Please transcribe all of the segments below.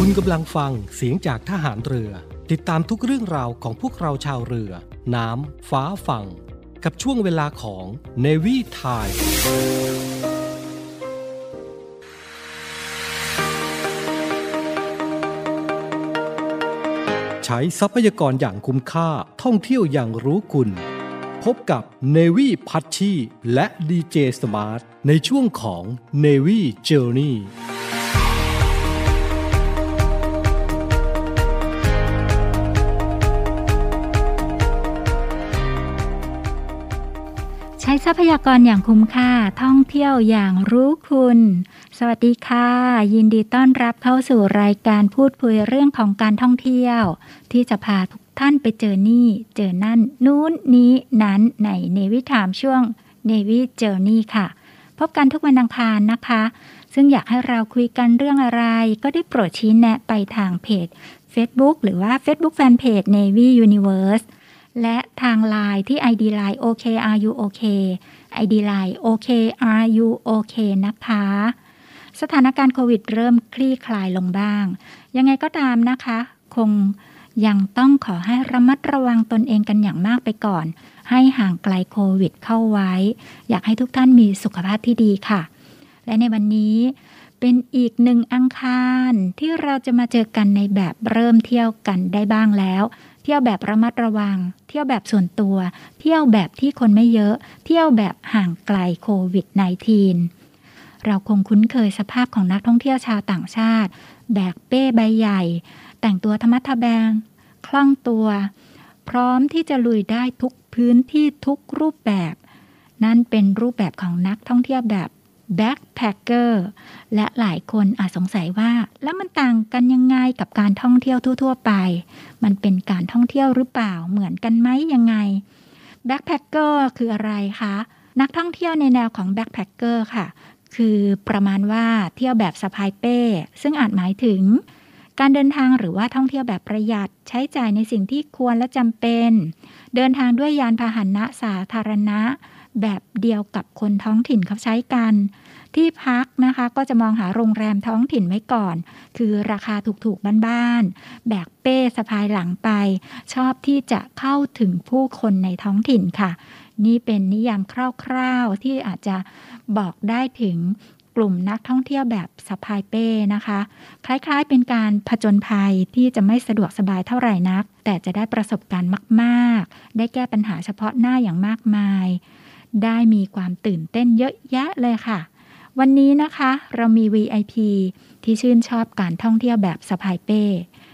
คุณกำลังฟังเสียงจากทหารเรือ ติดตามทุกเรื่องราวของพวกเราชาวเรือ น้ำ ฟ้าฝั่ง กับช่วงเวลาของ Navy Time ใช้ทรัพยากรอย่างคุ้มค่าท่องเที่ยวอย่างรู้คุณ พบกับ Navy พัชชีและ DJ Smart ในช่วงของ Navy Journey ทรัพยากรอย่างคุ้มค่าท่องเที่ยวอย่างรู้คุณ สวัสดีค่ะ ยินดีต้อนรับเข้าสู่รายการพูดคุยเรื่องของการท่องเที่ยว ที่จะพาทุกท่านไปเจอนี่ เจอนั่น นู้นนี้นั้นในเนวิถามช่วงเนวิเจอร์นี่ค่ะ พบกันทุกวันอังคารนะคะ ซึ่งอยากให้เราคุยกันเรื่องอะไร ก็ได้โปรดชี้แนะไปทางเพจ Facebook หรือว่า Facebook Fanpage Navy Universe และทางไลน์ที่ ID Line OKRU OK ID Line OKRU OK นะคะ สถานการณ์โควิดเริ่มคลี่คลายลงบ้าง ยังไงก็ตามนะคะ คงยังต้องขอให้ระมัดระวังตนเองกันอย่างมากไปก่อน ให้ห่างไกลโควิดเข้าไว้ อยากให้ทุกท่านมีสุขภาพที่ดีค่ะ และในวันนี้เป็นอีกหนึ่งอังคารที่เราจะมาเจอกันในแบบเริ่มเที่ยวกันได้บ้างแล้ว ที่ยวแบบระมัดระวัง เที่ยวแบบส่วนตัว เที่ยวแบบที่คนไม่เยอะ เที่ยวแบบห่างไกลโควิด -19 เราคงคุ้นเคยสภาพของนักท่องเที่ยวชาวต่างชาติ แบกเป้ใบใหญ่ แต่งตัวทะมัดทะแมง คล่องตัว พร้อมที่จะลุยได้ทุกพื้นที่ทุกรูปแบบ นั่นเป็นรูปแบบของนักท่องเที่ยวแบบ backpacker และหลายคนอาจสงสัยว่า แล้วมันต่างกันยังไงกับการท่องเที่ยวทั่ว ๆ ไป มันเป็นการท่องเที่ยวหรือเปล่าเหมือนกันไหมยังไง backpacker คืออะไรคะ นักท่องเที่ยวในแนวของ backpacker ค่ะ คือประมาณว่าเที่ยวแบบสะพายเป้ ซึ่งอาจหมายถึง การเดินทางหรือว่าท่องเที่ยวแบบประหยัด ใช้จ่ายในสิ่งที่ควรและจำเป็น เดินทางด้วยยานพาหนะสาธารณะ แบบเดียวกับคนท้องถิ่นเขาใช้กัน ที่พักนะคะก็จะมองหาโรงแรมท้องถิ่นไว้ก่อน คือราคาถูกๆบ้านๆแบกเป้สะพายหลังไป ชอบที่จะเข้าถึงผู้คนในท้องถิ่นค่ะ นี่เป็นนิยามคร่าวๆที่อาจจะบอกได้ถึงกลุ่มนักท่องเที่ยวแบบสะพายเป้นะคะ คล้ายๆเป็นการผจญภัยที่จะไม่สะดวกสบายเท่าไหร่นัก แต่จะได้ประสบการณ์มาก ๆ ได้แก้ปัญหาเฉพาะหน้าอย่างมากมาย ได้มีความตื่นเต้นเยอะแยะเลยค่ะ วันนี้นะคะ เรามี VIP ที่ชื่นชอบการท่องเที่ยวแบบสะพายเป้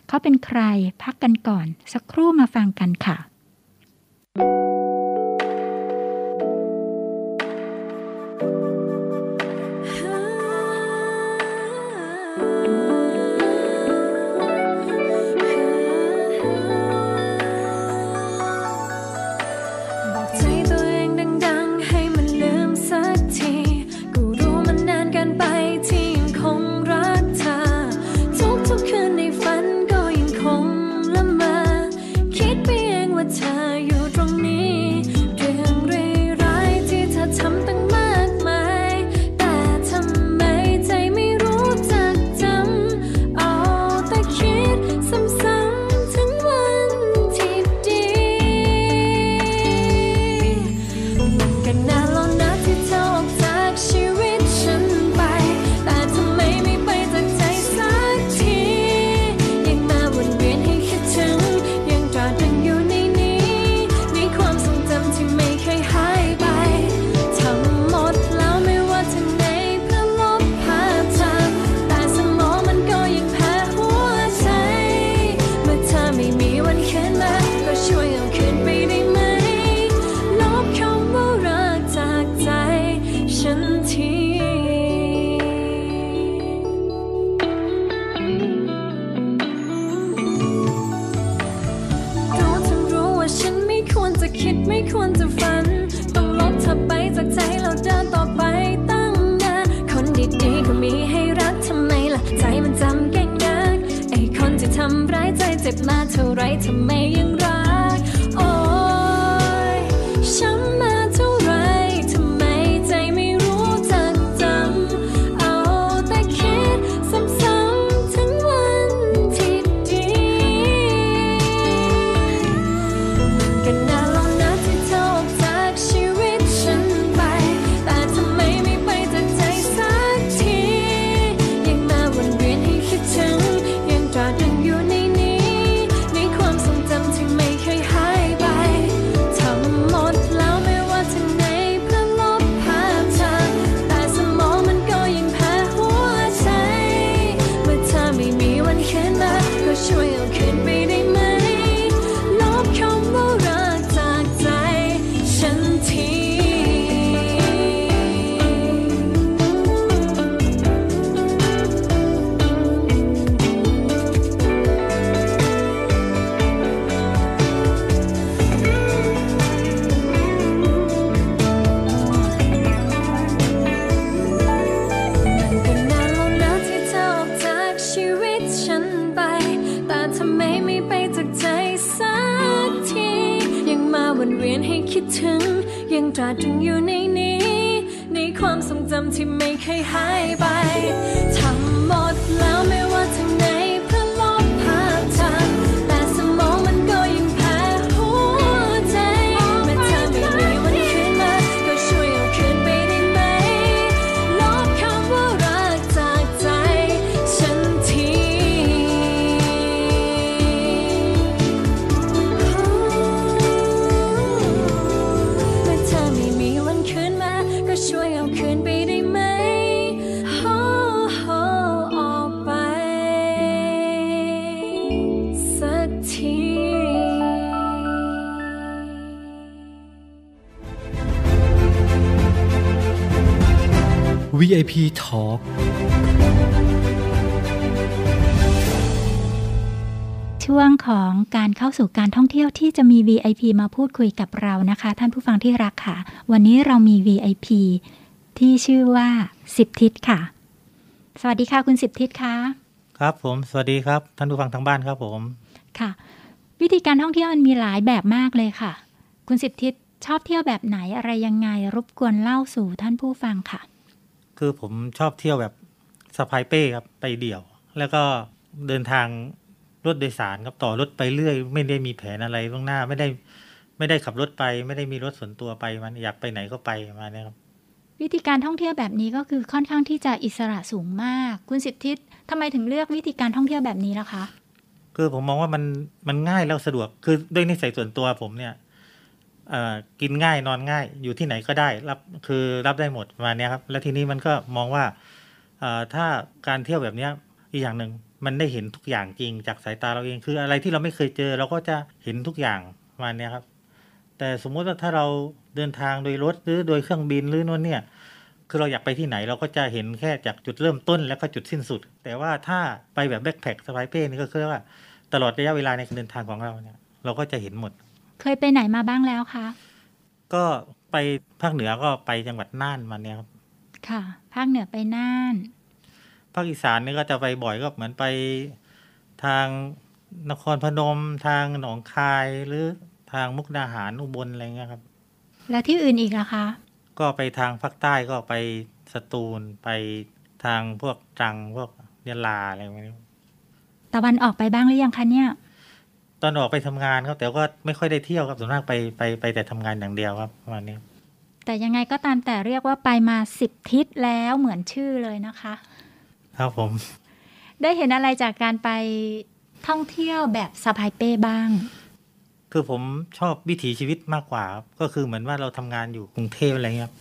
เขาเป็นใครพักกันก่อน สักครู่มาฟังกันค่ะ VIP มาพูดคุยกับเรานะคะ ท่านผู้ฟังที่รักค่ะ วันนี้เรามี VIP ที่ชื่อว่าสิบทิศค่ะ สวัสดีค่ะคุณสิบทิศคะครับผม สวัสดีครับ ท่านผู้ฟังทางบ้านครับผมค่ะ วิธีการท่องเที่ยวมันมีหลายแบบมากเลยค่ะ คุณสิบทิศชอบเที่ยวแบบไหนอะไรยังไงรบกวนเล่าสู่ท่านผู้ฟังค่ะ คือผมชอบเที่ยวแบบสะพายเป้ครับไปเดี่ยว แล้วก็เดินทาง รถโดยสารครับต่อรถไปเรื่อย ไม่ได้มีแผนอะไรล่วงหน้า ไม่ได้ไม่ได้ขับรถไป ไม่ได้มีรถส่วนตัวไปมันอยากไปไหนก็ไปมาเนี่ยครับวิธีการท่องเที่ยวแบบนี้ก็คือค่อนข้างที่จะอิสระสูงมาก คุณสิบทิศทำไมถึงเลือกวิธีการท่องเที่ยวแบบนี้ล่ะคะ คือผมมองว่ามันมันง่ายแล้วสะดวกคือด้วยนิสัยส่วนตัวผมเนี่ยเอ่อกินง่ายนอนง่ายอยู่ที่ไหนก็ได้รับคือรับได้หมดประมาณเนี้ยครับ แล้วทีนี้มันก็มองว่าเอ่อถ้าการเที่ยวแบบเนี้ยอีกอย่างหนึ่งมันได้เห็นทุกอย่างจริงจากสายตาเราเองคืออะไรที่เราไม่เคยเจอ เราก็จะเห็นทุกอย่างประมาณเนี้ยครับ แต่สมมุติว่าถ้าเราเดินทางโดยรถหรือโดยเครื่องบินหรือโน่นเนี่ย คือเราอยากไปที่ไหนเราก็จะเห็นแค่จากจุดเริ่มต้นแล้วก็จุดสิ้นสุด แต่ว่าถ้าไปแบบแบ็คแพคสไปเป้นี่ก็คือว่าตลอดระยะเวลาในการเดินทางของเราเนี่ย เราก็จะเห็นหมด เคยไปไหนมาบ้างแล้วคะก็ไปภาคเหนือก็ไปจังหวัดน่านมาเนี่ยครับ ค่ะ ภาคเหนือไปน่าน ภาคอีสานนี่ก็จะไปบ่อยก็เหมือนไปทางนครพนมทางหนองคายหรือทางมุกดาหารอุบลอะไรเงี้ยครับ แล้วที่อื่นอีกล่ะคะ ก็ไปทางภาคใต้ก็ไปสตูลไปทางพวกตรังพวกยะลาอะไรแบบนี้ตะวันออกไปบ้างหรือยังคะเนี่ย ตอนออกไปทำงานครับแต่ก็ไม่ค่อยได้เที่ยวครับส่วนมากไปไปไปแต่ทำงานอย่างเดียวครับประมาณนี้ แต่ยังไงก็ตามแต่เรียกว่าไปมาสิบทิศแล้วเหมือนชื่อเลยนะคะ ครับผม ได้เห็นอะไรจากการไปท่องเที่ยวแบบสะพายเป้บ้าง คือผมชอบวิถีชีวิตมากกว่าครับก็คือเหมือนว่าเราทำงานอยู่กรุงเทพอะไรเงี้ยครับ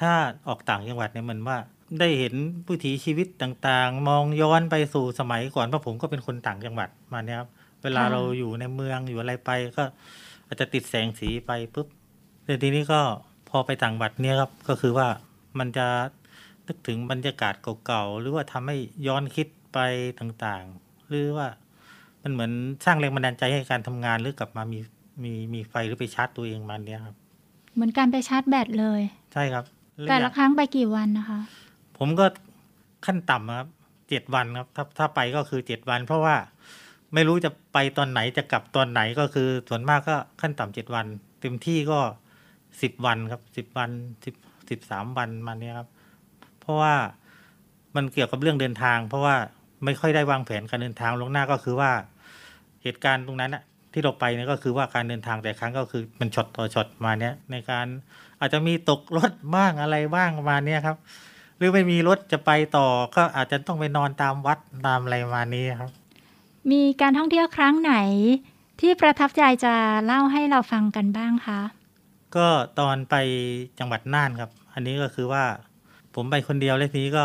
ถ้าออกต่างจังหวัดเนี่ยเหมือนว่าได้เห็นวิถีชีวิตต่างๆ มองย้อนไปสู่สมัยก่อนเพราะผมก็เป็นคนต่างจังหวัดมาเนี่ยครับเวลาค่ะเราอยู่ในเมืองอยู่อะไรไป ก็อาจจะติดแสงสีไปปุ๊บแต่ทีนี้ก็พอไปต่างจังหวัดเนี่ยครับก็คือว่ามันจะ นึกถึงบรรยากาศเก่าๆหรือว่าทำให้ย้อนคิดไปต่างๆ หรือว่ามันเหมือนสร้างแรงบันดาลใจให้การทำงานหรือกลับมามีมีมีไฟหรือไปชาร์จตัวเองมาเนี้ยครับ เหมือนการไปชาร์จแบตเลย ใช่ครับ แต่ละอย่างครั้งไปกี่วันนะคะ ผมก็ขั้นต่ำครับเจ็ดวันครับ ถ้าถ้าไปก็คือเจ็ดวัน เพราะว่าไม่รู้จะไปตอนไหนจะกลับตอนไหนก็คือส่วนมากก็ขั้นต่ำเจ็ดวัน เต็มที่ก็สิบวันครับสิบวันสิบสิบสามวันมาเนี้ยครับ เพราะว่ามันเกี่ยวกับเรื่องเดินทาง เพราะว่าไม่ค่อยได้วางแผนการเดินทางลวงหน้าก็คือว่าเหตุการณ์ตรงนั้นอะที่เราไปเนี่ยก็คือว่าการเดินทางแต่ครั้งก็คือมันช็อตต่อช็อตมาเนี้ยในการอาจจะมีตกรถบ้างอะไรบ้างประมาณเนี้ยครับ หรือไม่มีรถจะไปต่อก็อาจจะต้องไปนอนตามวัดตามอะไรประมาณนี้ครับ มีการท่องเที่ยวครั้งไหน ที่ประทับใจจะเล่าให้เราฟังกันบ้างคะก็ตอนไปจังหวัดน่านครับ อันนี้ก็คือว่า ผมไปคนเดียวแล้วทีนี้ก็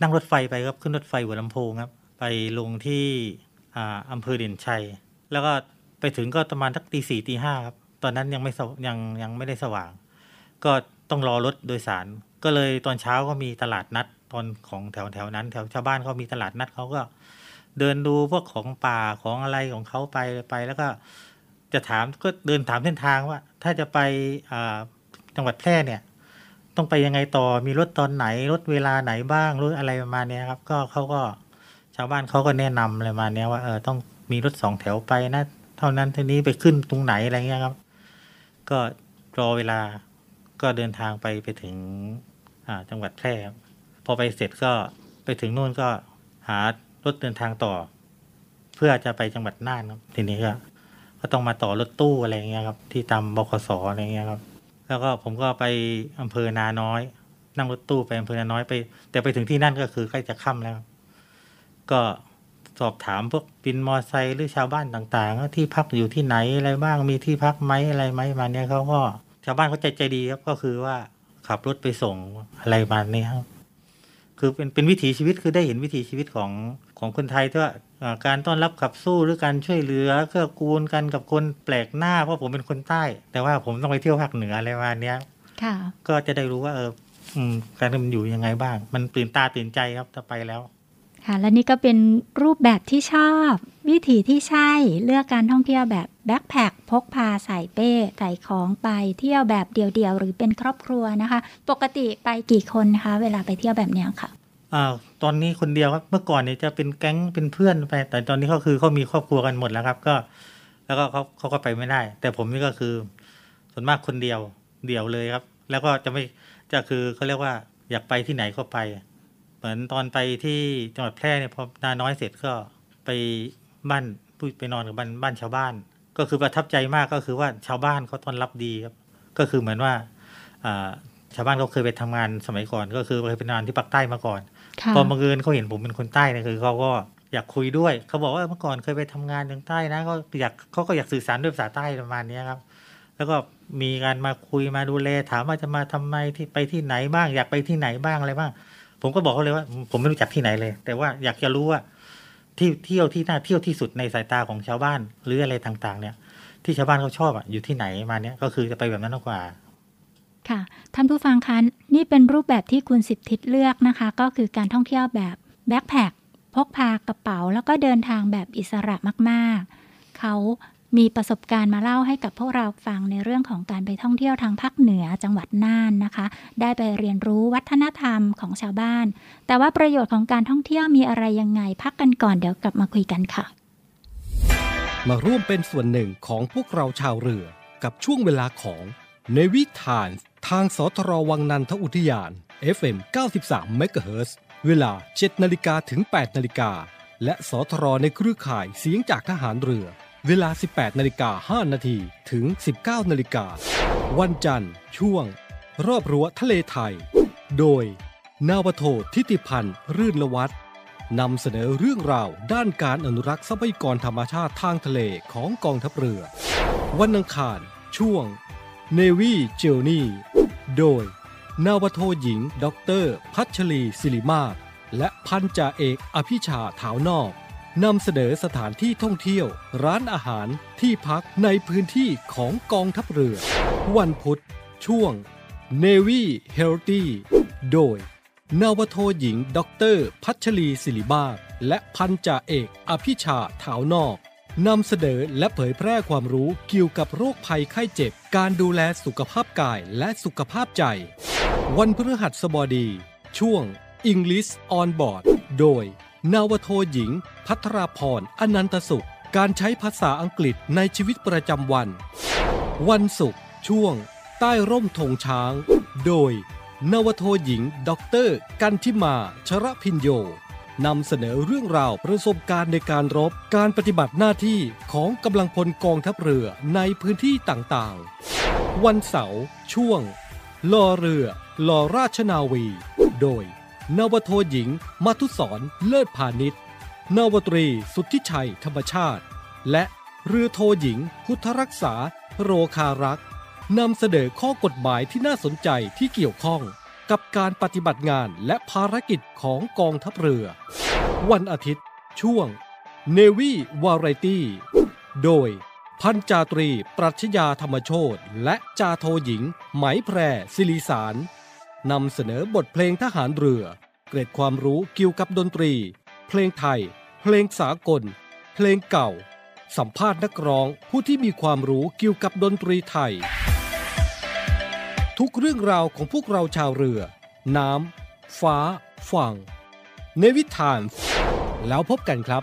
นั่งรถไฟไปครับขึ้นรถไฟหัวลำโพงครับ ไปลงที่อ่าอำเภอเด่นชัย แล้วก็ไปถึงก็ประมาณสักตีสี่ตีห้าครับตอนนั้นยังไม่สวยังยังไม่ได้สว่าง ก็ต้องรอรถโดยสาร ก็เลยตอนเช้าก็มีตลาดนัดตอนของแถวแถวนั้น แถวชาวบ้านเขามีตลาดนัดเขาก็ เดินดูพวกของป่าของอะไรของเขาไปไป แล้วก็จะถามก็เดินถามเส้นทางว่า ถ้าจะไปจังหวัดแพร่เนี่ย ต้องไปยังไงต่อมีรถตอนไหนรถเวลาไหนบ้างรถอะไรประมาณนี้ครับ ก็เขาก็ชาวบ้านเขาก็แนะนำอะไรประมาณเนี้ยว่าเออต้องมีรถสองแถวไปนะเท่านั้นเท่านี้ไปขึ้นตรงไหนอะไรเงี้ยครับ ก็รอเวลาก็เดินทางไปไปถึงอ่าจังหวัดแพร่พอไปเสร็จก็ไปถึงนู่นก็หารถเดินทางต่อ เพื่อจะไปจังหวัดน่านครับทีนี้ก็ก็ต้องมาต่อรถตู้อะไรเงี้ยครับ ที่ตามบขสอะไรเงี้ยครับ แล้วก็ผมก็ไปอำเภอนาน้อย นั่งรถตู้ไปอำเภอนาน้อยไป แต่ไปถึงที่นั่นก็คือใกล้จะค่ำแล้ว ก็สอบถามพวกบินมอไซค์หรือชาวบ้านต่างๆที่พักอยู่ที่ไหนอะไรบ้างมีที่พักไหมอะไรไหมมาเนี้ยเขาก็ชาวบ้านเขาใจใจดีครับก็คือว่าขับรถไปส่งอะไรมาเนี้ยครับ คือเป็นเป็นวิถีชีวิตคือได้เห็นวิถีชีวิตของ ของคนไทยที่ว่าเอ่อการต้อนรับขับสู้หรือการช่วยเหลือเกื้อกูลกันกับคนแปลกหน้าเพราะผมเป็นคนใต้ แต่ว่าผมต้องไปเที่ยวภาคเหนืออะไรประมาณเนี้ยค่ะก็จะได้รู้ว่าเอออืมการมันอยู่ยังไงบ้าง มันตื่นตาตื่นใจครับถ้าไปแล้วค่ะและนี่ก็เป็นรูปแบบที่ชอบ วิถีที่ใช่เลือกการท่องเที่ยวแบบแบ็คแพคพกพาใส่เป้ใส่ของไปเที่ยวแบบเดี่ยวๆหรือเป็นครอบครัวนะคะ ปกติไปกี่คนนะคะ เวลาไปเที่ยวแบบเนี้ยค่ะ อ่าตอนนี้คนเดียวครับเมื่อก่อนเนี่ยจะเป็นแก๊งเป็นเพื่อนไป แต่ตอนนี้เขาคือเขามีครอบครัวกันหมดแล้วครับ ก็ แล้วก็เขาเขาก็ไปไม่ได้ แต่ผมนี่ก็คือ ส่วนมากคนเดียวเดี่ยวเลยครับ แล้วก็จะไม่จะคือเขาเรียกว่าอยากไปที่ไหนก็ไป เหมือนตอนไปที่จังหวัดแพร่เนี่ยพอนาน้อยเสร็จก็ไปบ้านพูดไปนอนกับบ้านบ้านชาวบ้าน ก็คือประทับใจมากก็คือว่าชาวบ้านเขาต้อนรับดีครับ ก็คือเหมือนว่าชาวบ้านเขาเคยไปทำงานสมัยก่อน ก็คือเคยไปทำงานที่ภาคใต้มาก่อน พอบังเอิญเขาเห็นผมเป็นคนใต้เนี่ยคือเขาก็อยากคุยด้วย เขาบอกว่าเมื่อก่อนเคยไปทำงานทางใต้นะก็อยากเขาก็อยากสื่อสารด้วยภาษาใต้ประมาณนี้ครับ แล้วก็มีการมาคุยมาดูแลถามว่าจะมาทำไมที่ไปที่ไหนบ้าง อยากไปที่ไหนบ้างอะไรบ้าง ผมก็บอกเขาเลยว่า ผมไม่รู้จักที่ไหนเลย แต่ว่าอยากจะรู้ว่าที่เที่ยวที่น่าเที่ยวที่สุดในสายตาของชาวบ้านหรืออะไรต่างๆ เนี่ย ที่ชาวบ้านเขาชอบอะอยู่ที่ไหนมาเนี้ยก็คือจะไปแบบนั้นมากกว่า ค่ะ ท่านผู้ฟังคะนี่เป็นรูปแบบที่คุณสิบทิศเลือกนะคะ ก็คือการท่องเที่ยวแบบแบ็คแพคพกพากระเป๋า แล้วก็เดินทางแบบอิสระมากๆ เขามีประสบการณ์มาเล่าให้กับพวกเราฟังในเรื่องของการไปท่องเที่ยวทางภาคเหนือจังหวัดน่านนะคะ ได้ไปเรียนรู้วัฒนธรรมของชาวบ้าน แต่ว่าประโยชน์ของการท่องเที่ยวมีอะไรยังไง พักกันก่อนเดี๋ยวกลับมาคุยกันค่ะ มาร่วมเป็นส่วนหนึ่งของพวกเราชาวเรือกับช่วงเวลาของในวิถาน ทางสทรวังนันทอุทยาน FM 93 MHz เวลา 7นาฬิกาถึง 8นาฬิกา และสทรในเครือข่ายเสียงจากทหารเรือ เวลา 18นาฬิกา5นาทีถึง 19นาฬิกา วันจันทร์ ช่วง รอบรั้วทะเลไทย โดย นาวโททิติพันธ์รื่นละวัฒนำเสนอเรื่องราวด้านการอนุรักษ์ทรัพยากรธรรมชาติทางทะเลของกองทัพเรือ วันอังคาร ช่วง Navy Journey โดย นาวาโทหญิงด็อกเตอร์พัชรีศิริมาศและพันจ่าเอกอภิชาถาวนอกนำเสนอสถานที่ท่องเที่ยว ร้านอาหารที่พักในพื้นที่ของกองทัพเรือ วันพุธ ช่วง Navy Healthy โดย นาวาโทหญิงด็อกเตอร์พัชรีศิริมาศและพันจ่าเอกอภิชาถาวนอก นำเสนอและเผยแพร่ความรู้เกี่ยวกับโรคภัยไข้เจ็บ การดูแลสุขภาพกายและสุขภาพใจ วันพฤหัสบดี ช่วง English on Board โดย นาวาโทหญิง พัทราพรอนันตสุข การใช้ภาษาอังกฤษในชีวิตประจำวัน วันศุกร์ช่วง ใต้ร่มธงช้าง โดย นาวาโทหญิงด็อกเตอร์กันทิมา ชระพินโย นำเสนอเรื่องราวประสบการณ์ในการรบ การปฏิบัติหน้าที่ของกำลังพลกองทัพเรือในพื้นที่ต่างๆ วันเสาร์ช่วงลอเรือลอราชนาวี โดย นวโทหญิง มัทุศรเลิศพาณิชย์นวตรีสุทธิชัยธรรมชาติ และเรือโทหญิง พุทธรักษา โรคารักษ์นำเสนอข้อกฎหมายที่น่าสนใจที่เกี่ยวข้อง กับการปฏิบัติงานและภารกิจของกองทัพเรือ วันอาทิตย์ ช่วง เนวีวาไรตี้ โดยพันจาตรี ปรัชญาธรรมโชตและจาโทหญิง ไหมแพรศิริสารนำเสนอบทเพลงทหารเรือ เกร็ดความรู้เกี่ยวกับดนตรี เพลงไทย เพลงสากล เพลงเก่า สัมภาษณ์นักร้องผู้ที่มีความรู้เกี่ยวกับดนตรีไทย ทุกเรื่องราวของพวกเราชาวเรือ น้ำฟ้า ฝั่ง ในวิถีแล้วพบกันครับ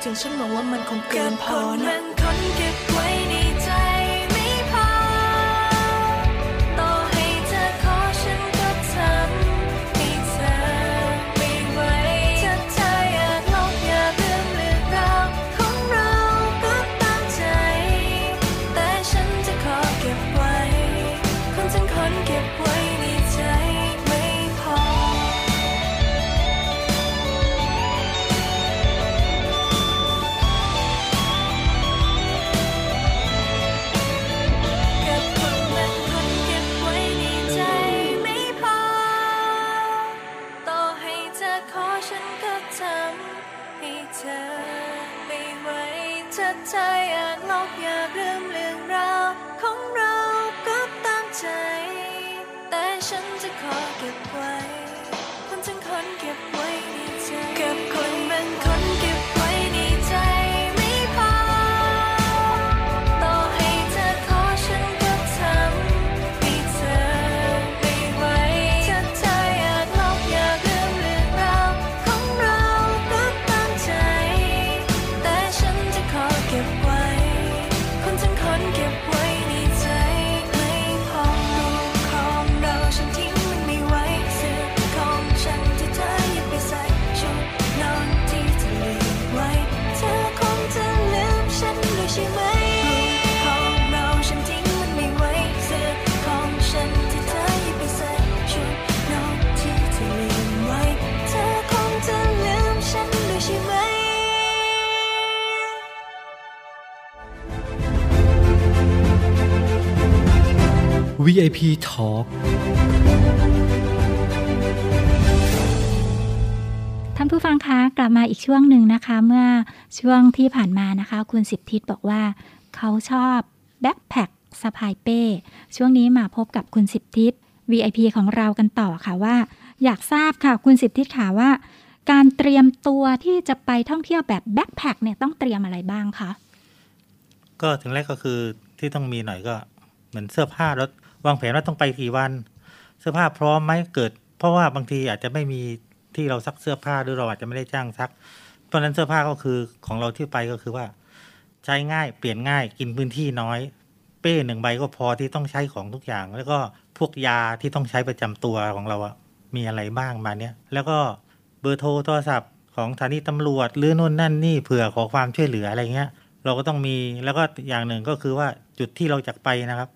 trường sinh mà quên mình không cười VIP Talk ท่านผู้ฟังคะกลับมาอีกช่วงหนึ่งนะคะ เมื่อช่วงที่ผ่านมานะคะ คุณสิบทิศบอกว่า เขาชอบแบ็คแพคสะพายเป้ ช่วงนี้มาพบกับคุณสิบทิศ VIP ของเรากันต่อค่ะว่า อยากทราบค่ะคุณสิบทิศค่ะว่า การเตรียมตัวที่จะไปท่องเที่ยวแบบแบ็คแพคเนี่ยต้องเตรียมอะไรบ้างคะก็ถึงแรกก็คือที่ต้องมีหน่อยก็เหมือนเสื้อผ้ารถ วางแผนว่าต้องไปกี่วัน เสื้อผ้าพร้อมไหมเกิด เพราะว่าบางทีอาจจะไม่มีที่เราซักเสื้อผ้าหรือเราอาจจะไม่ได้จ้างซักเพราะฉะนั้นเสื้อผ้าก็คือของเราที่ไปก็คือว่า ใช้ง่ายเปลี่ยนง่ายกินพื้นที่น้อย เป้หนึ่งใบก็พอที่ต้องใช้ของทุกอย่าง แล้วก็พวกยาที่ต้องใช้ประจำตัวของเราอะมีอะไรบ้างมาเนี้ยแล้วก็เบอร์โทรโทรศัพท์ของสถานีตำรวจหรือนู่นนั่นนี่เผื่อขอความช่วยเหลืออะไรเงี้ย เราก็ต้องมีแล้วก็อย่างหนึ่งก็คือว่าจุดที่เราจะไปนะครับ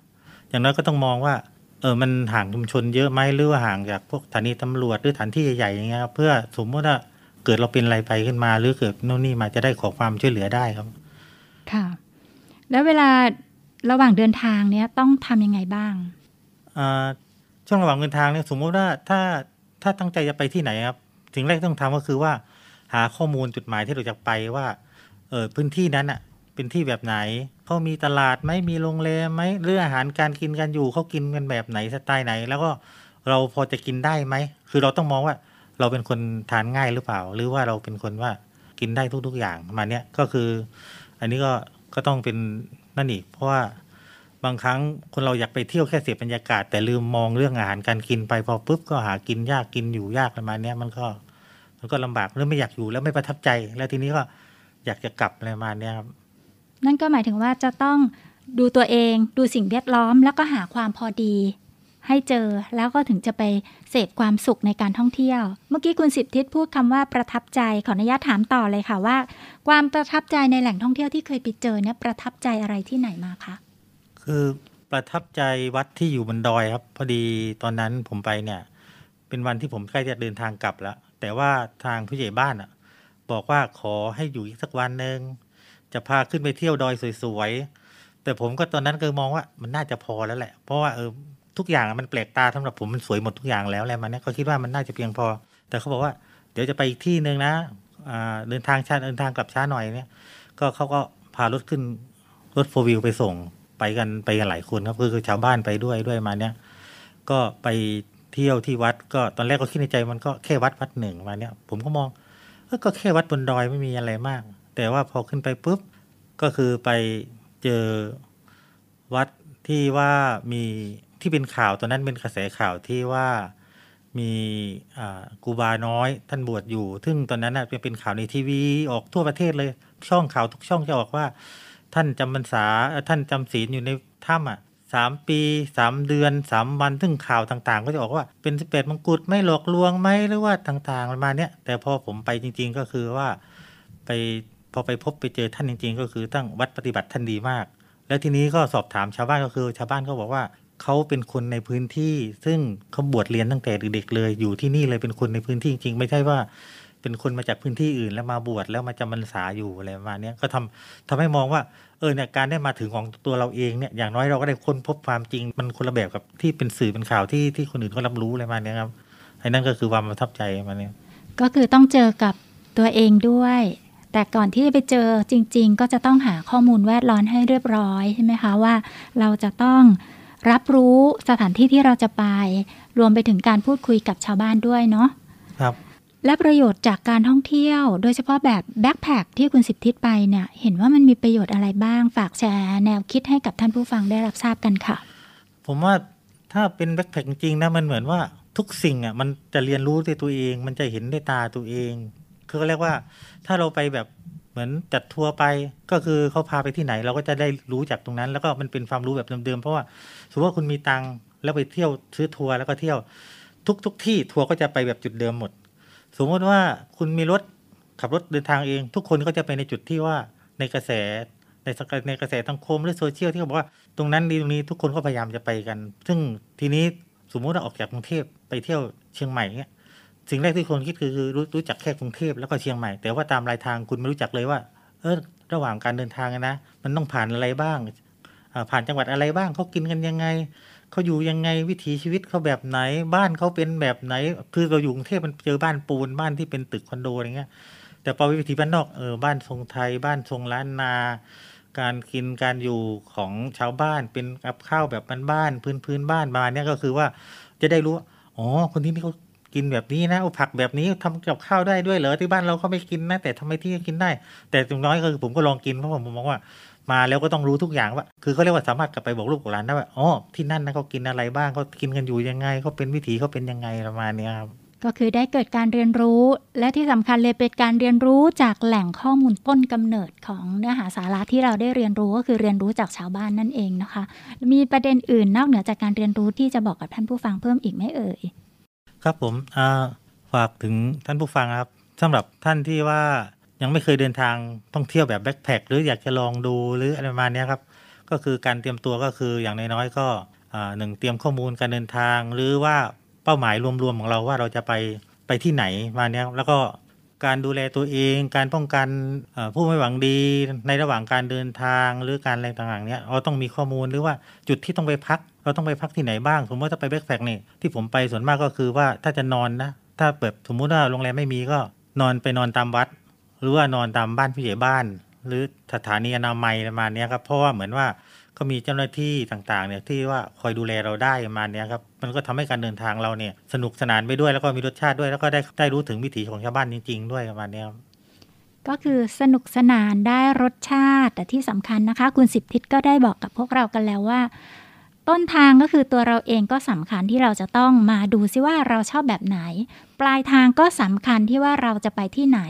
อย่างน้อยก็ต้องมองว่าเออมันห่างชุมชนเยอะไหมหรือว่าห่างจากพวกสถานีตำรวจหรือสถานที่ใหญ่ๆอย่างเงี้ยครับเพื่อสมมติว่าเกิดเราเป็นอะไรไปขึ้นมา หรือเกิดโน่นนี่มาจะได้ขอความช่วยเหลือได้ครับ ค่ะ แล้วเวลาระหว่างเดินทางเนี่ยต้องทำยังไงบ้างอ่าช่วงระหว่างเดินทางเนี่ยสมมติว่าถ้าถ้าตั้งใจจะไปที่ไหนครับสิ่งแรกที่ต้องทำก็คือว่า หาข้อมูลจุดหมายที่เราจะไปว่าเออพื้นที่นั้นอะ เป็นที่แบบไหน เขามีตลาดไหมมีโรงแรมไหมหรืออาหารการกินกันอยู่เขากินกันแบบไหนสไตล์ไหน แล้วก็เราพอจะกินได้ไหม คือเราต้องมองว่าเราเป็นคนทานง่ายหรือเปล่า หรือว่าเราเป็นคนว่ากินได้ทุก ๆ อย่างประมาณเนี้ยก็คือ อันนี้ก็ก็ต้องเป็นนั่นอีกเพราะว่าบางครั้งคนเราอยากไปเที่ยวแค่เสียบรรยากาศ แต่ลืมมองเรื่องอาหารการกินไปพอปุ๊บก็หากินยากกินอยู่ยากประมาณนี้มันก็มันก็ลำบากหรือไม่อยากอยู่แล้วไม่ประทับใจ แล้วทีนี้ก็อยากจะกลับอะไรประมาณเนี้ยครับ นั่นก็หมายถึงว่าจะต้องดูตัวเองดูสิ่งแวดล้อม แล้วก็หาความพอดี ให้เจอแล้วก็ถึงจะไปเสพความสุขในการท่องเที่ยว เมื่อกี้คุณสิบทิศพูดคำว่าประทับใจขออนุญาตถามต่อเลยค่ะว่า ความประทับใจในแหล่งท่องเที่ยวที่เคยไปเจอเนี่ยประทับใจอะไรที่ไหนมาคะคือประทับใจวัดที่อยู่บนดอยครับ พอดีตอนนั้นผมไปเนี่ย เป็นวันที่ผมใกล้จะเดินทางกลับแล้ว แต่ว่าทางผู้ใหญ่บ้านอะ บอกว่าขอให้อยู่อีกสักวันหนึ่ง จะพาขึ้นไปเที่ยวดอยสวยๆ แต่ผมก็ตอนนั้นก็มองว่ามันน่าจะพอแล้วแหละ เพราะว่าเออทุกอย่างมันแปลกตาสำหรับผมมันสวยหมดทุกอย่างแล้วอะไรมาเนี่ยก็คิดว่ามันน่าจะเพียงพอ แต่เขาบอกว่าเดี๋ยวจะไปอีกที่หนึ่งนะเดินทางช้าเดินทางกลับช้าหน่อยเนี่ย ก็เขาก็พารถขึ้นรถโฟวิวไปส่งไปกันไปกันหลายคนครับคือชาวบ้านไปด้วยด้วยมาเนี่ยก็ไปเที่ยวที่วัดก็ตอนแรกก็คิดในใจมันก็แค่วัดวัดหนึ่งมาเนี่ยผมก็มองก็แค่วัดบนดอยไม่มีอะไรมาก แต่ว่าพอขึ้นไปปุ๊บก็คือไปเจอวัดที่ว่ามีที่เป็นข่าวตอนนั้นเป็นกระแสข่าวที่ว่ามีอ่ากูบาน้อยท่านบวชอยู่ ซึ่งตอนนั้นน่ะเป็นข่าวในทีวีออกทั่วประเทศเลยช่องข่าวทุกช่องจะออกว่า ท่านจำพรรษาท่านจำศีลอยู่ในถ้ำอะสามปีสามเดือนสามวันซึ่งข่าวต่างๆ ก็จะออกว่าเป็นสิบแปดมงกุฎไม่หลอกลวงไหมหรือว่าต่างๆประมาณเนี้ยแต่พอผมไปจริง ๆก็คือว่าไป พอไปพบไปเจอท่านจริง ๆ ก็คือตั้งวัดปฏิบัติท่านดีมาก แล้วทีนี้ก็สอบถามชาวบ้านก็คือ ชาวบ้านก็บอกว่าเขาเป็นคนในพื้นที่ซึ่งเขาบวชเรียนตั้งแต่เด็กๆเลย อยู่ที่นี่เลยเป็นคนในพื้นที่จริง ๆ ไม่ใช่ว่าเป็นคนมาจากพื้นที่อื่นแล้วมาบวชแล้วมาจำพรรษาอยู่อะไรประมาณเนี้ยก็ทำทำให้มองว่าเออเนี่ยการได้มาถึงของตัวเราเองเนี่ยอย่างน้อยเราก็ได้ค้นพบความจริง มันคนละแบบกับที่เป็นสื่อเป็นข่าวที่ที่คนอื่นเขารับรู้อะไรมาเนี้ยครับไอ้นั่นก็คือความประทับใจมาเนี้ยก็คือต้องเจอกับตัวเองด้วย แต่ก่อนที่จะไปเจอจริง ๆ ก็จะต้องหาข้อมูลแวดล้อมให้เรียบร้อยใช่ไหมคะว่าเราจะต้องรับรู้สถานที่ที่เราจะไป รวมไปถึงการพูดคุยกับชาวบ้านด้วยเนาะครับและประโยชน์จากการท่องเที่ยว โดยเฉพาะแบบแบ็คแพคที่คุณสิบทิศไปเนี่ย เห็นว่ามันมีประโยชน์อะไรบ้าง ฝากแชร์แนวคิดให้กับท่านผู้ฟังได้รับทราบกันค่ะ ผมว่าถ้าเป็นแบ็คแพคจริงๆนะ มันเหมือนว่าทุกสิ่งอะมันจะเรียนรู้ด้วยตัวเอง มันจะเห็นด้วยตาตัวเอง คือเขาเรียกว่า ถ้าเราไปแบบเหมือนจัดทัวร์ไปก็คือเขาพาไปที่ไหน เราก็จะได้รู้จากตรงนั้น แล้วก็มันเป็นความรู้แบบเดิมๆเพราะว่าสมมติว่าคุณมีตังค์แล้วไปเที่ยวซื้อทัวร์แล้วก็เที่ยวทุกทุกที่ทัวร์ก็จะไปแบบจุดเดิมหมด สมมติว่าคุณมีรถขับรถเดินทางเอง ทุกคนก็จะไปในจุดที่ว่าในกระแสในสกในกระแสสังคมหรือโซเชียลที่เขาบอกว่าตรงนั้นดีตรงนี้ทุกคนก็พยายามจะไปกัน ซึ่งทีนี้สมมุติว่าออกจากกรุงเทพไปเที่ยวเชียงใหม่เนี่ย สิ่งแรกที่คนคิดคือคือรู้รู้จักแค่กรุงเทพแล้วก็เชียงใหม่ แต่ว่าตามรายทางคุณไม่รู้จักเลยว่า เออระหว่างการเดินทางนะ มันต้องผ่านอะไรบ้าง ผ่านจังหวัดอะไรบ้างเขากินกันยังไงเขาอยู่ยังไงวิถีชีวิตเขาแบบไหน บ้านเขาเป็นแบบไหน คือเราอยู่กรุงเทพมันเจอบ้านปูนบ้านที่เป็นตึกคอนโดอะไรเงี้ย แต่พอวิถีบ้านนอกเออบ้านทรงไทย บ้านทรงล้านนา การกินการอยู่ของชาวบ้านเป็นกับข้าวแบบบ้านๆพื้นพื้นบ้านมาเนี่ยก็คือว่าจะได้รู้ว่าอ๋อคนที่นี่เขา กินแบบนี้นะเอาผักแบบนี้ทำกับข้าวได้ด้วยเหรอที่บ้านเราเขาไม่กินนะ แต่ทำไมที่กินได้ แต่อย่างน้อยคือผมก็ลองกินเพราะผมมองว่า มาแล้วก็ต้องรู้ทุกอย่างว่า คือเขาเรียกว่าสามารถกลับไปบอกลูกหลานได้ว่าอ๋อที่นั่นนะเขากินอะไรบ้างเขากินกันอยู่ยังไงเขาเป็นวิถีเขาเป็นยังไงประมาณเนี้ยครับก็คือได้เกิดการเรียนรู้ และที่สำคัญเลยเป็นการเรียนรู้จากแหล่งข้อมูลต้นกำเนิดของเนื้อหาสาระที่เราได้เรียนรู้ก็คือเรียนรู้จากชาวบ้านนั่นเองนะคะ มีประเด็นอื่นนอกเหนือจากการเรียนรู้ที่จะบอกกับท่านผู้ฟังเพิ่มอีกไหมเอ่ย ครับผมฝากถึงท่านผู้ฟังครับสำหรับท่านที่ว่ายังไม่เคยเดินทางท่องเที่ยวแบบแบ็คแพคหรืออยากจะลองดูหรืออะไรประมาณนี้ครับ ก็คือการเตรียมตัวก็คืออย่างน้อยๆก็หนึ่งเตรียมข้อมูลการเดินทาง หรือว่าเป้าหมายรวมๆของเราว่าเราจะไปไปที่ไหนมาเนี้ยแล้วก็การดูแลตัวเอง การป้องกันผู้ไม่หวังดีในระหว่างการเดินทางหรือการอะไรต่างๆเนี้ยเราต้องมีข้อมูลหรือว่าจุดที่ต้องไปพัก เราต้องไปพักที่ไหนบ้าง สมมติถ้าไปแบ็คแพคนี่ยที่ผมไปส่วนมากก็คือว่าถ้าจะนอนนะ ถ้าแบบสมมุติว่าโรงแรมไม่มีก็นอนไปนอนตามวัด หรือว่านอนตามบ้านผู้ใหญ่บ้าน หรือสถานีอนามัยประมาณเนี้ยครับเพราะว่าเหมือนว่าก็มีเจ้าหน้าที่ต่างๆเนี่ยที่ว่าคอยดูแลเราได้ประมาณเนี้ยครับมันก็ทำให้การเดินทางเราเนี่ยสนุกสนานไปด้วยแล้วก็มีรสชาติด้วยแล้วก็ได้ได้รู้ถึงวิถีของชาวบ้านจริง ๆ ด้วยประมาณนี้ครับก็คือสนุกสนานได้รสชาติ แต่ที่สำคัญนะคะ คุณสิบทิศก็ได้บอกกับพวกเรากันแล้วว่า ต้นทางก็คือตัวเราเองก็สำคัญที่เราจะต้องมาดูซิว่าเราชอบแบบไหน ปลายทางก็สำคัญที่ว่าเราจะไปที่ไหน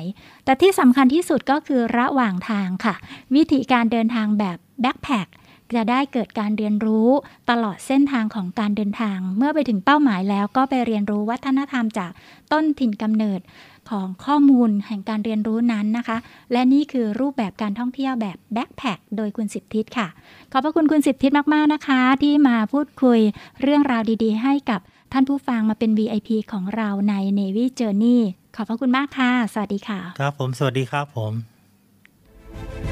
แต่ที่สำคัญที่สุดก็คือระหว่างทางค่ะ วิธีการเดินทางแบบแบ็คแพค จะได้เกิดการเรียนรู้ตลอดเส้นทางของการเดินทาง เมื่อไปถึงเป้าหมายแล้วก็ไปเรียนรู้วัฒนธรรมจากต้นถิ่นกำเนิดของข้อมูลแห่งการเรียนรู้นั้นนะคะ และนี่คือรูปแบบการท่องเที่ยวแบบแบ็คแพคโดยคุณสิบทิศค่ะ ขอบพระคุณคุณสิบทิศมาก ๆ นะคะ ที่มาพูดคุยเรื่องราวดีๆ ให้กับท่านผู้ฟังมาเป็น VIP ของเราใน Navy Journey ขอบพระคุณมากค่ะ สวัสดีค่ะ ครับผม สวัสดีครับผม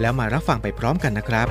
แล้วมารับฟังไปพร้อมกันนะครับ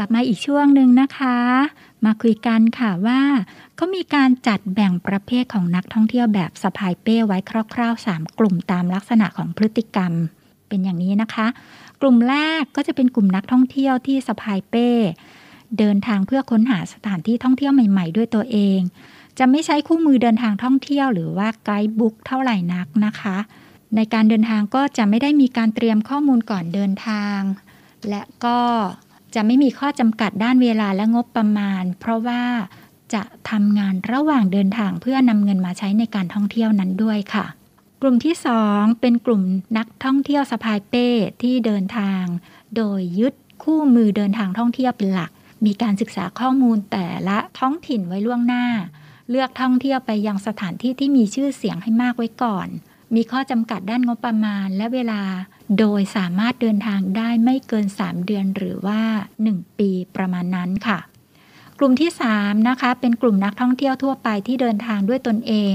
ลับมาอีกช่วงหนึ่งนะคะ มาคุยกันค่ะว่าเขามีการจัดแบ่งประเภทของนักท่องเที่ยวแบบสะพายเป้ไว้คร่าวๆ 3 กลุ่มตามลักษณะของพฤติกรรม เป็นอย่างนี้นะคะ กลุ่มแรกก็จะเป็นกลุ่มนักท่องเที่ยวที่สะพายเป้ เดินทางเพื่อค้นหาสถานที่ท่องเที่ยวใหม่ ๆ ด้วยตัวเอง จะไม่ใช้คู่มือเดินทางท่องเที่ยวหรือว่าไกด์บุ๊กเท่าไหร่นักนะคะ ในการเดินทางก็จะไม่ได้มีการเตรียมข้อมูลก่อนเดินทางและก็ จะไม่มีข้อจำกัดด้านเวลาและงบประมาณ เพราะว่าจะทำงานระหว่างเดินทางเพื่อนำเงินมาใช้ในการท่องเที่ยวนั้นด้วยค่ะ กลุ่มที่ 2 เป็นกลุ่มนักท่องเที่ยวสะพายเป้ที่เดินทาง โดยยึดคู่มือเดินทางท่องเที่ยวเป็นหลัก มีการศึกษาข้อมูลแต่ละท้องถิ่นไว้ล่วงหน้า เลือกท่องเที่ยวไปยังสถานที่ที่มีชื่อเสียงให้มากไว้ก่อน มีข้อจำกัดด้านงบประมาณและเวลา โดยสามารถเดินทางได้ไม่เกิน 3 เดือนหรือว่า 1 ปีประมาณนั้นค่ะ กลุ่มที่ 3 นะคะ เป็นกลุ่มนักท่องเที่ยวทั่วไปที่เดินทางด้วยตนเอง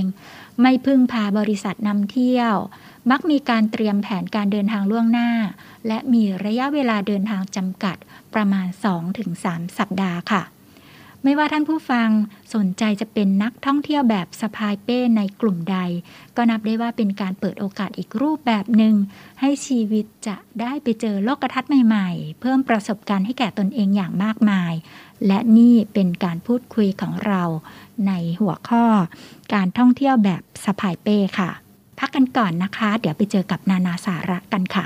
ไม่พึ่งพาบริษัทนำเที่ยว มักมีการเตรียมแผนการเดินทางล่วงหน้า และมีระยะเวลาเดินทางจำกัดประมาณ 2-3 สัปดาห์ค่ะ ไม่ว่าท่านผู้ฟังสนใจจะเป็นนักท่องเที่ยวแบบสะพายเป้ในกลุ่มใด ก็นับได้ว่าเป็นการเปิดโอกาสอีกรูปแบบหนึ่ง ให้ชีวิตจะได้ไปเจอโลกทัศน์ใหม่ๆ เพิ่มประสบการณ์ให้แก่ตนเองอย่างมากมาย และนี่เป็นการพูดคุยของเรา ในหัวข้อ การท่องเที่ยวแบบสะพายเป้ค่ะ พักกันก่อนนะคะ เดี๋ยวไปเจอกับนานาสาระกันค่ะ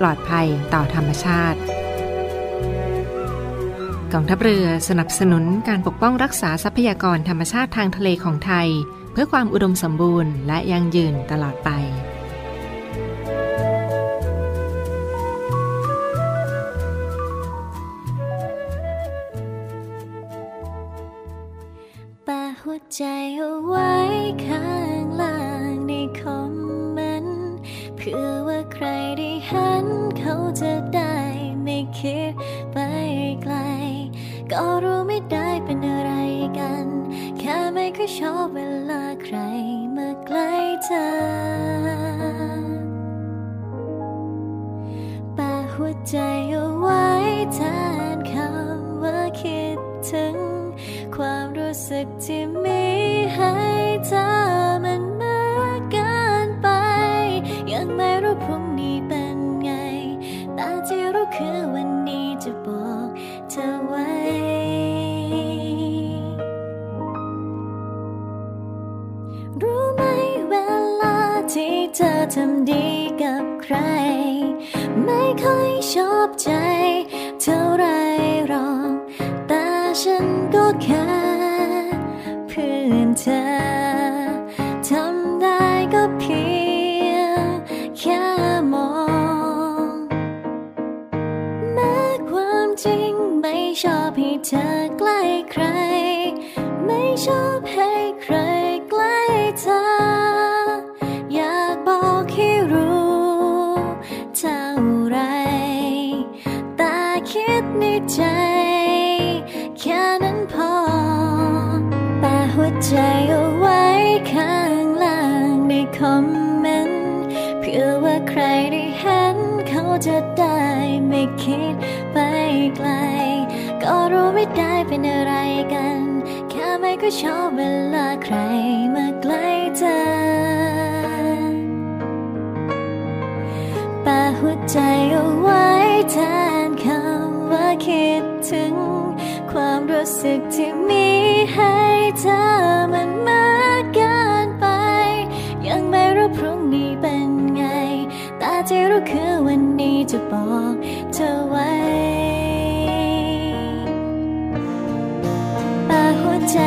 ปลอดภัยต่อธรรมชาติกองทัพเรือสนับสนุนการปกป้องรักษาทรัพยากรธรรมชาติทางทะเลของไทย เพื่อความอุดมสมบูรณ์และยั่งยืนตลอดไปแปะหัวใจเอาไว้ข้า ก็รู้ไม่ได้เป็นอะไรกัน แค่ไม่ค่อยชอบเวลาใครมาใกล้เธอ ชอบให้ใครใกล้เธอ อยากบอกให้รู้เท่าไร แต่คิดในใจ แค่นั้นพอแปะหัวใจเอาไว้ข้างล่างในคอมเมนต์เพื่อว่าใครได้เห็นเขาจะได้ไม่คิดไปไกล ก็รู้ไม่ได้เป็นอะไร ก็ชอบเวลาใครมาใกล้เธอปะหัวใจเอาไว้แทนคำว่าคิดถึง ความรู้สึกที่มีให้เธอมันมากเกินไป ยังไม่รู้พรุ่งนี้เป็นไง แต่ที่รู้คือวันนี้จะบอกเธอไว้ปะหัวใจ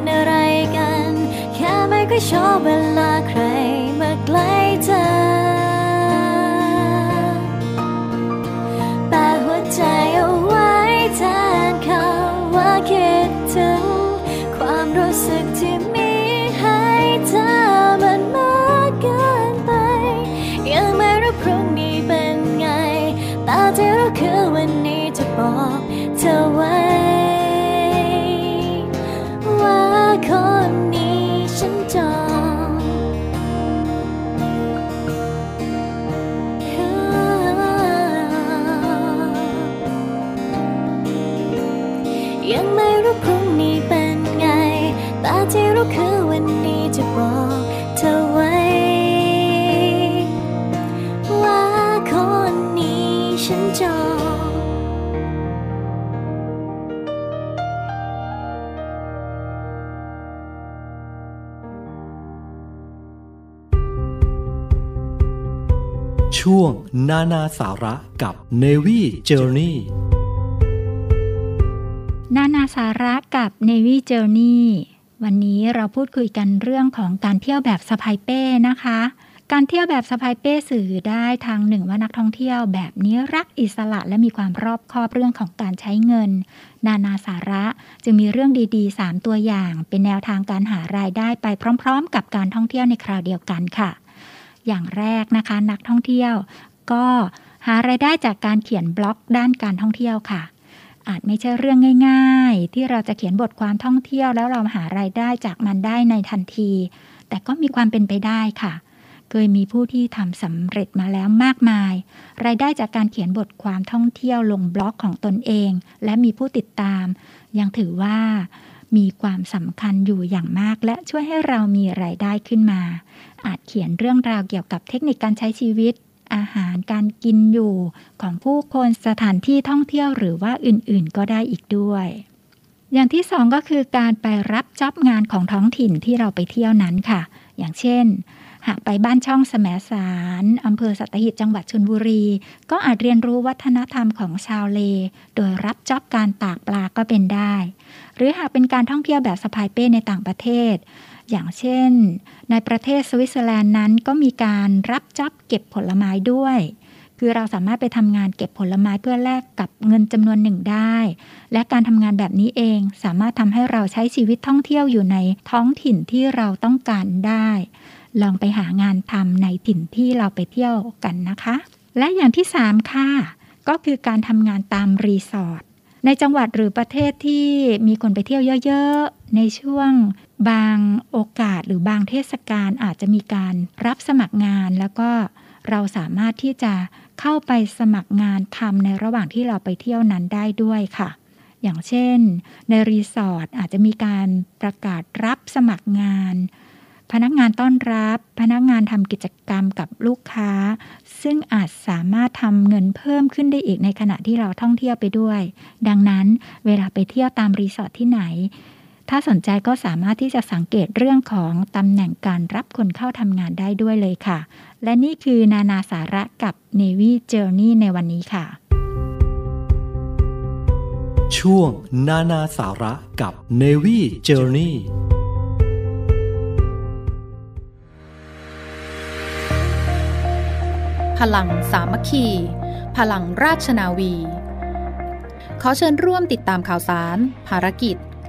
เป็นอะไรกัน แค่ไม่ก็ชอบเวลาใครมาใกล้เธอแปะหัวใจเอาไว้แทนคำว่าคิดถึง ความรู้สึกที่มีให้เธอมันมากเกินไป ยังไม่รู้พรุ่งนี้เป็นไง แต่ที่รู้คือวันนี้จะบอกเธอไว้ นานาสาระกับ Navy Journey นานาสาระกับ Navy Journey วันนี้เราพูดคุยกันเรื่องของการเที่ยวแบบสะพายเป้นะคะ การเที่ยวแบบสะพายเป้สื่อได้ทางหนึ่งว่านักท่องเที่ยวแบบนี้รักอิสระและมีความรอบคอบเรื่องของการใช้เงิน นานาสาระจึงมีเรื่องดีๆ 3 ตัวอย่าง เป็นแนวทางการหารายได้ไปพร้อม ๆ กับการท่องเที่ยวในคราวเดียวกันค่ะอย่างแรกนะคะ นักท่องเที่ยว ก็หารายได้จากการเขียนบล็อกด้านการท่องเที่ยวค่ะ อาจไม่ใช่เรื่องง่าย ๆ ที่เราจะเขียนบทความท่องเที่ยวแล้วเราหารายได้จากมันได้ในทันที แต่ก็มีความเป็นไปได้ค่ะ เคยมีผู้ที่ทำสำเร็จมาแล้วมากมาย รายได้จากการเขียนบทความท่องเที่ยวลงบล็อกของตนเอง และมีผู้ติดตาม ยังถือว่ามีความสำคัญอยู่อย่างมาก และช่วยให้เรามีรายได้ขึ้นมา อาจเขียนเรื่องราวเกี่ยวกับเทคนิคการใช้ชีวิต อาหารการกินอยู่ของผู้คนสถานที่ท่องเที่ยวหรือว่าอื่นๆก็ได้อีกด้วย อย่างที่สองก็คือการไปรับจ็อบงานของท้องถิ่นที่เราไปเที่ยวนั้นค่ะ อย่างเช่น หากไปบ้านช่องแสมสารอำเภอสัตหีบจังหวัดชลบุรี ก็อาจเรียนรู้วัฒนธรรมของชาวเล โดยรับจ็อบการตากปลาก็เป็นได้ หรือหากเป็นการท่องเที่ยวแบบสะพายเป้ในต่างประเทศ อย่างเช่น ในประเทศสวิตเซอร์แลนด์นั้นก็มีการรับจ็อบเก็บผลไม้ด้วย คือเราสามารถไปทำงานเก็บผลไม้เพื่อแลกกับเงินจำนวนหนึ่งได้ และการทำงานแบบนี้เองสามารถทำให้เราใช้ชีวิตท่องเที่ยวอยู่ในท้องถิ่นที่เราต้องการได้ ลองไปหางานทำในถิ่นที่เราไปเที่ยวกันนะคะ และอย่างที่ 3 ค่ะ ก็คือการทำงานตามรีสอร์ทในจังหวัดหรือประเทศที่มีคนไปเที่ยวเยอะๆ ในช่วง บางโอกาสหรือบางเทศกาลอาจจะมีการรับสมัครงาน แล้วก็เราสามารถที่จะเข้าไปสมัครงานทำในระหว่างที่เราไปเที่ยวนั้นได้ด้วยค่ะ อย่างเช่น ในรีสอร์ทอาจจะมีการประกาศรับสมัครงาน พนักงานต้อนรับ พนักงานทำกิจกรรมกับลูกค้า ซึ่งอาจสามารถทำเงินเพิ่มขึ้นได้อีกในขณะที่เราท่องเที่ยวไปด้วย ดังนั้นเวลาไปเที่ยวตามรีสอร์ทที่ไหน ถ้าสนใจก็สามารถที่จะสังเกตเรื่องของตำแหน่งการรับคนเข้าทำงานได้ด้วยเลยค่ะ และนี่คือนานาสาระกับ Navy Journey ในวันนี้ค่ะ ช่วงนานาสาระกับ Navy Journey พลังสามัคคี พลังราชนาวี ขอเชิญร่วมติดตามข่าวสาร ภารกิจ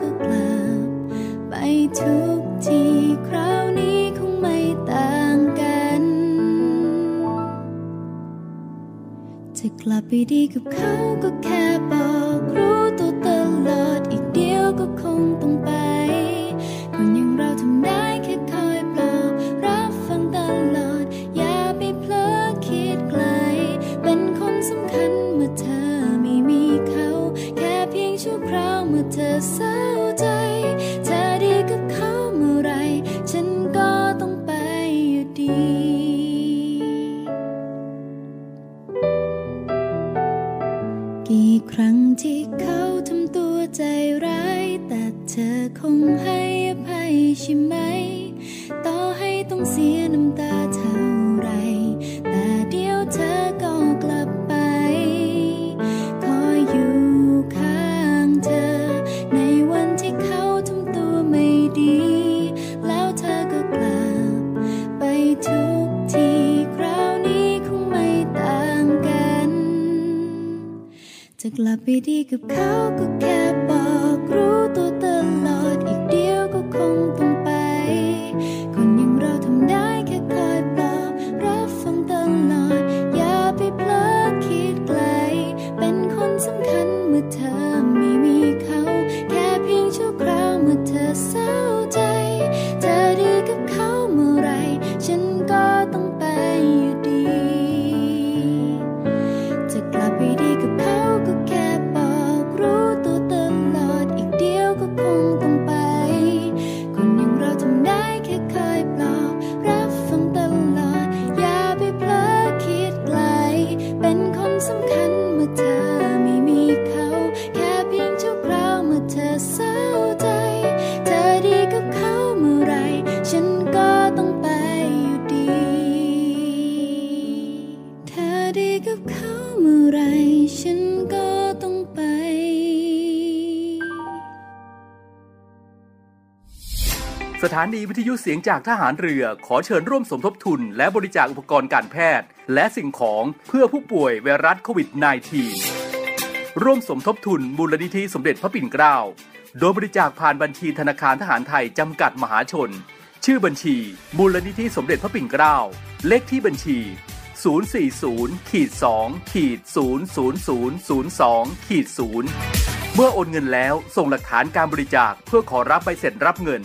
ก็กลับ ไปทุกทีคราวนี้คงไม่ต่างกัน จะกลับไปดีกับเขาก็แค่บอกรู้ตัวตลอดอีกเดียวก็คงต้องไป กลับไปดีกับเขาก็แค่บอกรู้ตัว ถานีวิทยุเสียงจากทหารเรือขอเชิญร่วมสมทบทุน และบริจาคอุปกรณ์การแพทย์ และสิ่งของเพื่อผู้ป่วยไวรัสโควิด -19 ร่วมสมทบทุนมูลนิธิสมเด็จพระปิ่นเกล้า โดยบริจาคผ่านบัญชีธนาคารทหารไทยจำกัดมหาชน ชื่อบัญชี มูลนิธิสมเด็จพระปิ่นเกล้า เลขที่บัญชี 040ขีด2ขีด00002ขีด0เมื่อโอนเงินแล้วส่งหลักฐานการบริจาคเพื่อขอรับใบเสร็จรับเงิน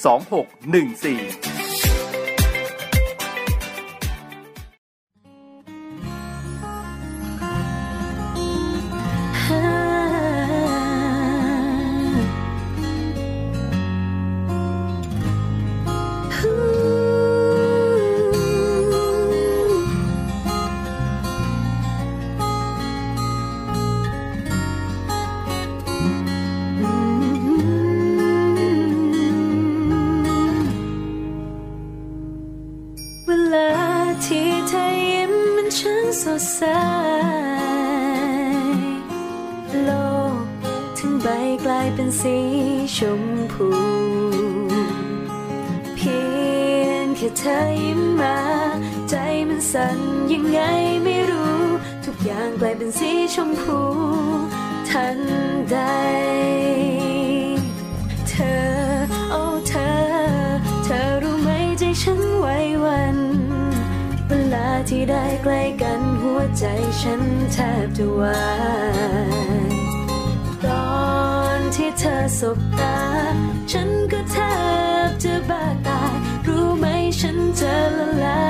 2614 กลายเป็นสีชมพู เพียงแค่เธอยิ้มมา ใจมันสั่นยังไงไม่รู้ ทุกอย่างกลายเป็นสีชมพู ทันใด เธอ โอ้เธอ เธอรู้ไหมใจฉันไหวหวันเวลาที่ได้ใกล้กันหัวใจฉันแทบจะวายตอน เธอสบตา ฉันก็แทบจะบ้าตาย รู้ไหมฉันจะละลา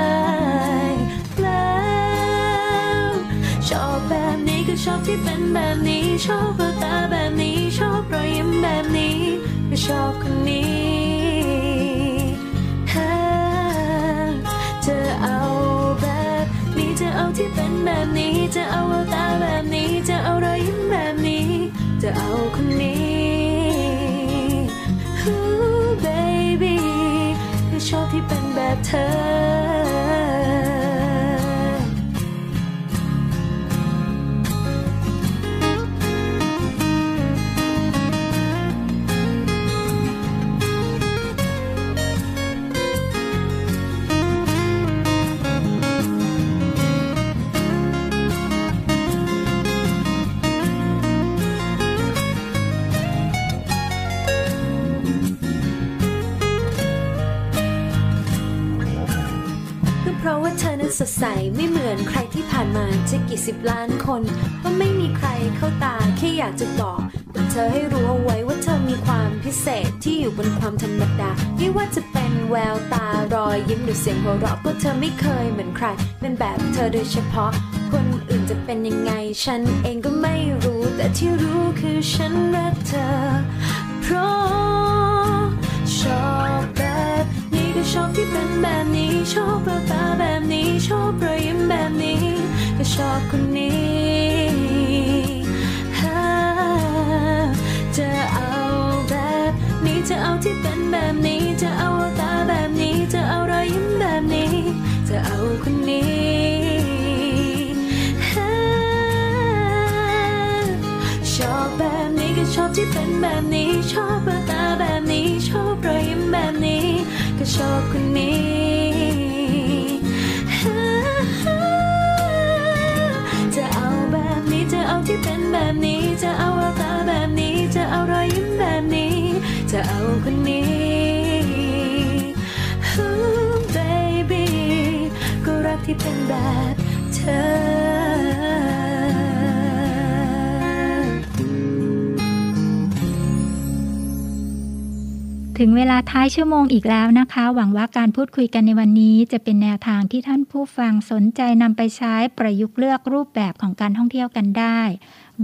ยแล้วชอบแบบนี้ก็ชอบที่เป็นแบบนี้ ชอบแววตาแบบนี้ ชอบรอยยิ้มแบบนี้ก็ชอบคนนี้จะเอาแบบนี้จะเอาที่เป็นแบบนี้ จะเอาแววตาแบบนี้ จะเอารอยยิ้มแบบนี้ จะเอา เธอ สดใสไม่เหมือนใครที่ผ่านมาจะกี่สิบล้านคนว่าไม่มีใครเข้าตาแค่อยากจะบอกกับเธอให้รู้เอาไว้ว่าเธอมีความพิเศษที่อยู่บนความธรรมดาไม่ว่าจะเป็นแววตารอยยิ้มหรือเสียงหัวเราะก็เธอไม่เคยเหมือนใคร เป็นแบบเธอโดยเฉพาะ คนอื่นจะเป็นยังไง ฉันเองก็ไม่รู้ แต่ที่รู้คือฉันรักเธอ เพราะชอบ ชอบที่เป็นแบบนี้ ชอบแววตาแบบนี้ ชอบรอยยิ้มแบบนี้ ก็ชอบคนนี้จะเอาแบบนี้จะเอาที่เป็นแบบนี้ จะเอาแววตาแบบนี้ จะเอารอยยิ้มแบบนี้ จะเอาคนนี้ชอบแบบนี้ก็ชอบที่เป็นแบบนี้ ชอบแววตาแบบนี้ ชอบรอยยิ้มแบบนี้ ก็ชอบคนนี้จะเอาแบบนี้จะเอาที่เป็นแบบนี้ จะเอาแววตาแบบนี้ จะเอารอยยิ้มแบบนี้ จะเอาคนนี้ Ooh, baby ก็รักที่เป็นแบบเธอ ถึงเวลาท้ายชั่วโมงอีกแล้วนะคะ หวังว่าการพูดคุยกันในวันนี้ จะเป็นแนวทางที่ท่านผู้ฟังสนใจนำไปใช้ประยุกต์เลือกรูปแบบของการท่องเที่ยวกันได้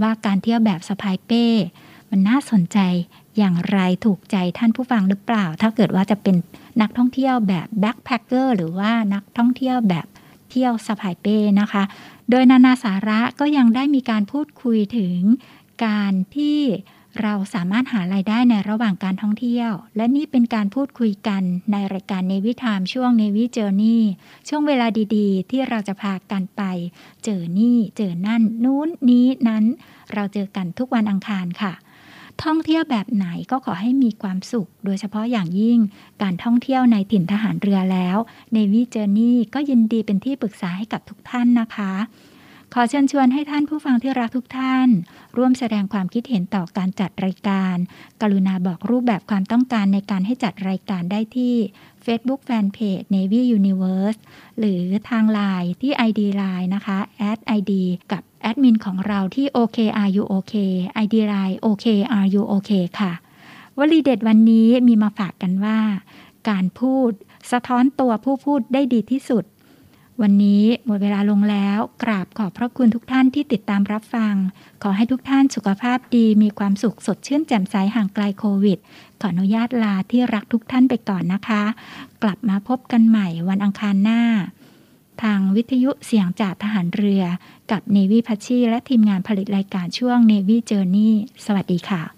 ว่าการเที่ยวแบบสะพายเป้ มันน่าสนใจอย่างไรถูกใจท่านผู้ฟังหรือเปล่า ถ้าเกิดว่าจะเป็นนักท่องเที่ยวแบบแบ็คแพคเกอร์หรือว่านักท่องเที่ยวแบบเที่ยวสะพายเป้นะคะ โดยนานาสาระก็ยังได้มีการพูดคุยถึงการที่ เราสามารถหารายได้ในระหว่างการท่องเที่ยว และนี่เป็นการพูดคุยกันในรายการเนวิทามช่วงเนวิเจอร์นี่ช่วงเวลาดีๆ ที่เราจะพากันไป เจอนี่ เจอนั่น นู้นนี้นั้น เราเจอกันทุกวันอังคารค่ะ ท่องเที่ยวแบบไหนก็ขอให้มีความสุข โดยเฉพาะอย่างยิ่ง การท่องเที่ยวในถิ่นทหารเรือแล้ว Navy Journey ก็ยินดีเป็นที่ปรึกษาให้กับทุกท่านนะคะ ขอเชิญชวนให้ท่านผู้ฟังที่รักทุกท่าน ร่วมแสดงความคิดเห็นต่อการจัดรายการ กรุณาบอกรูปแบบความต้องการในการให้จัดรายการได้ที่ Facebook Fanpage Navy Universe หรือทาง Line ที่ ID Line นะคะ @id กับแอดมินของเราที่ OKRUOK ID Line OKRUOK ค่ะ วลีเด็ดวันนี้มีมาฝากกันว่า การพูด สะท้อนตัวผู้พูดได้ดีที่สุด วันนี้หมดเวลาลงแล้ว กราบขอบพระคุณทุกท่านที่ติดตามรับฟัง ขอให้ทุกท่านสุขภาพดีมีความสุขสดชื่นแจ่มใสห่างไกลโควิด ขออนุญาตลาที่รักทุกท่านไปก่อนนะคะ กลับมาพบกันใหม่วันอังคารหน้า ทางวิทยุเสียงจากทหารเรือ กับ Navy พัชชีและทีมงานผลิตรายการช่วง Navy Journey สวัสดีค่ะ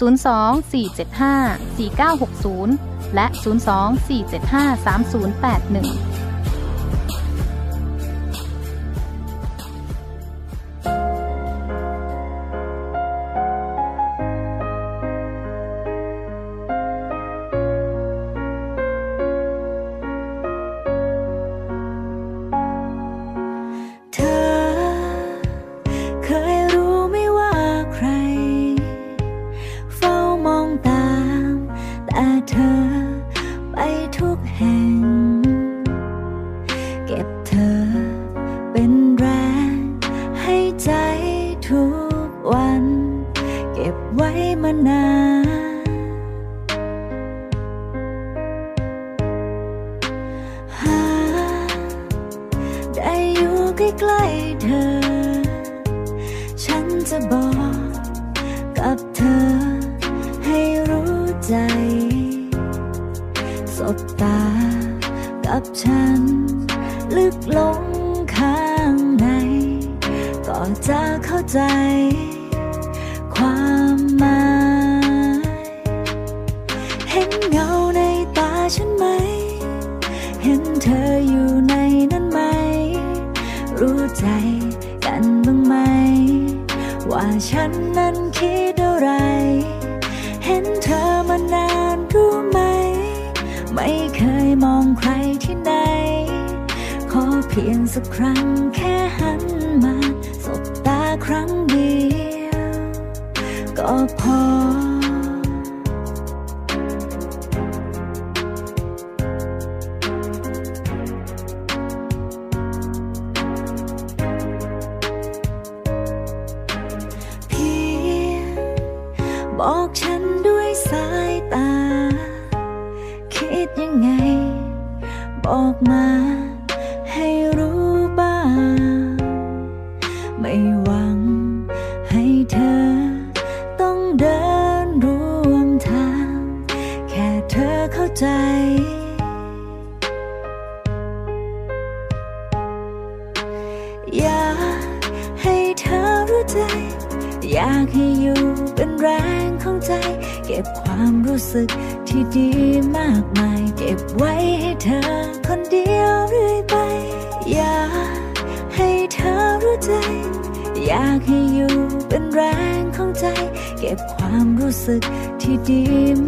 024754960 และ 024753081 เธอไปทุกแห่ง เก็บเธอเป็นแรงให้ใจทุกวัน เก็บไว้มานานหาได้อยู่ใกล้ๆเธอ ฉันจะบอกกับเธอให้รู้ใจ ฉัน ลึกลงข้างใน ก็จะเข้าใจ ความหมาย เห็นเงาในตาฉันไหม เห็นเธออยู่ในนั้นไหม รู้ใจกันบ้างไหม ว่าฉัน เพียงสักครั้งแค่หันมา สบตาครั้งเดียว ก็พอ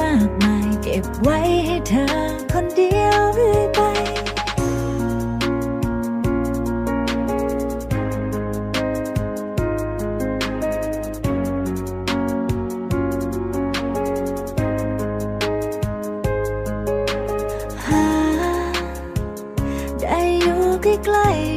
มากมาย เก็บไว้ให้เธอคนเดียวเรื่อยไป หา ได้อยู่ใกล้ๆ